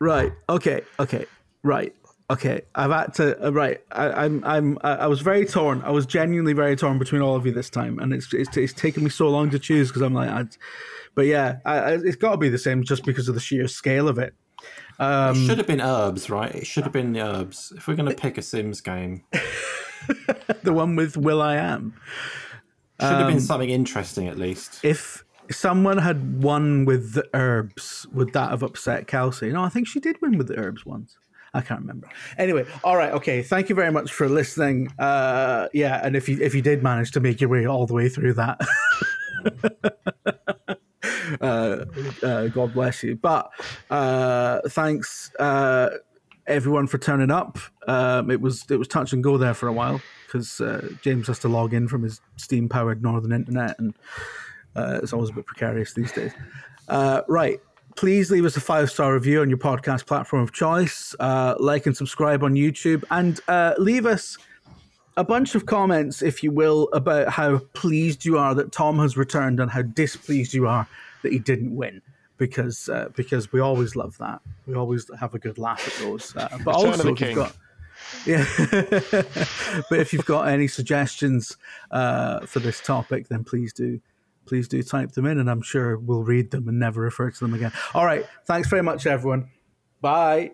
Right. Okay. Okay. Right. Okay, I've had to. Uh, right, I, I'm, I'm, I I was very torn. I was genuinely very torn between all of you this time, and it's it's, it's taken me so long to choose because I'm like, I'd, but yeah, I, I, it's got to be the same just because of the sheer scale of it. it should have been Urbz, right? It should have been the Urbz. If we're going to pick a Sims game, The one with Will I Am. Should have been something interesting at least. If someone had won with the Urbz, would that have upset Kelsey? No, I think she did win with the Urbz once. I can't remember. Anyway, all right, okay. Thank you very much for listening. Uh, yeah, and if you if you did manage to make your way all the way through that, uh, uh, God bless you. But uh, thanks uh, everyone for turning up. Um, it was it was touch and go there for a while because uh, James has to log in from his steam powered northern internet, and uh, it's always a bit precarious these days. Uh, right. Please leave us a five star review on your podcast platform of choice. Uh, like and subscribe on YouTube, and uh, leave us a bunch of comments, if you will, about how pleased you are that Tom has returned and how displeased you are that he didn't win. Because uh, because we always love that. We always have a good laugh at those. Uh, but Return also, if you've got yeah. but if you've got any suggestions uh, for this topic, then please do please do type them in, and I'm sure we'll read them and never refer to them again. All right. Thanks very much, everyone. Bye.